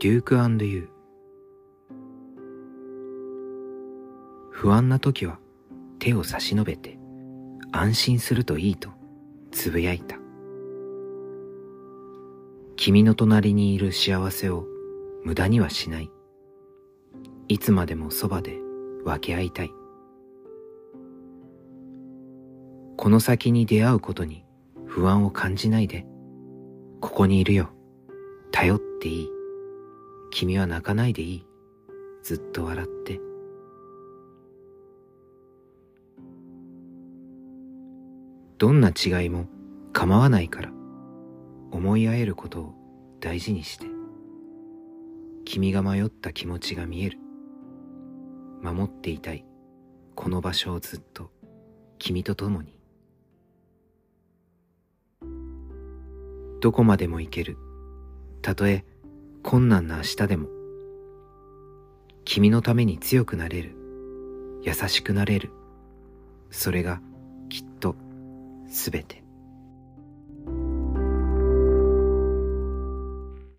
デュークユー不安な時は手を差し伸べて安心するといいとつぶやいた。君の隣にいる幸せを無駄にはしない。いつまでもそばで分け合いたい。この先に出会うことに不安を感じないで。ここにいるよ。頼っていい。君は泣かないでいい。ずっと笑って。どんな違いも構わないから。思い合えることを大事にして。君が迷った気持ちが見える。守っていたい。この場所をずっと。君と共に。どこまでも行ける。たとえ困難な明日でも君のために強くなれる優しくなれる。それがきっとすべて。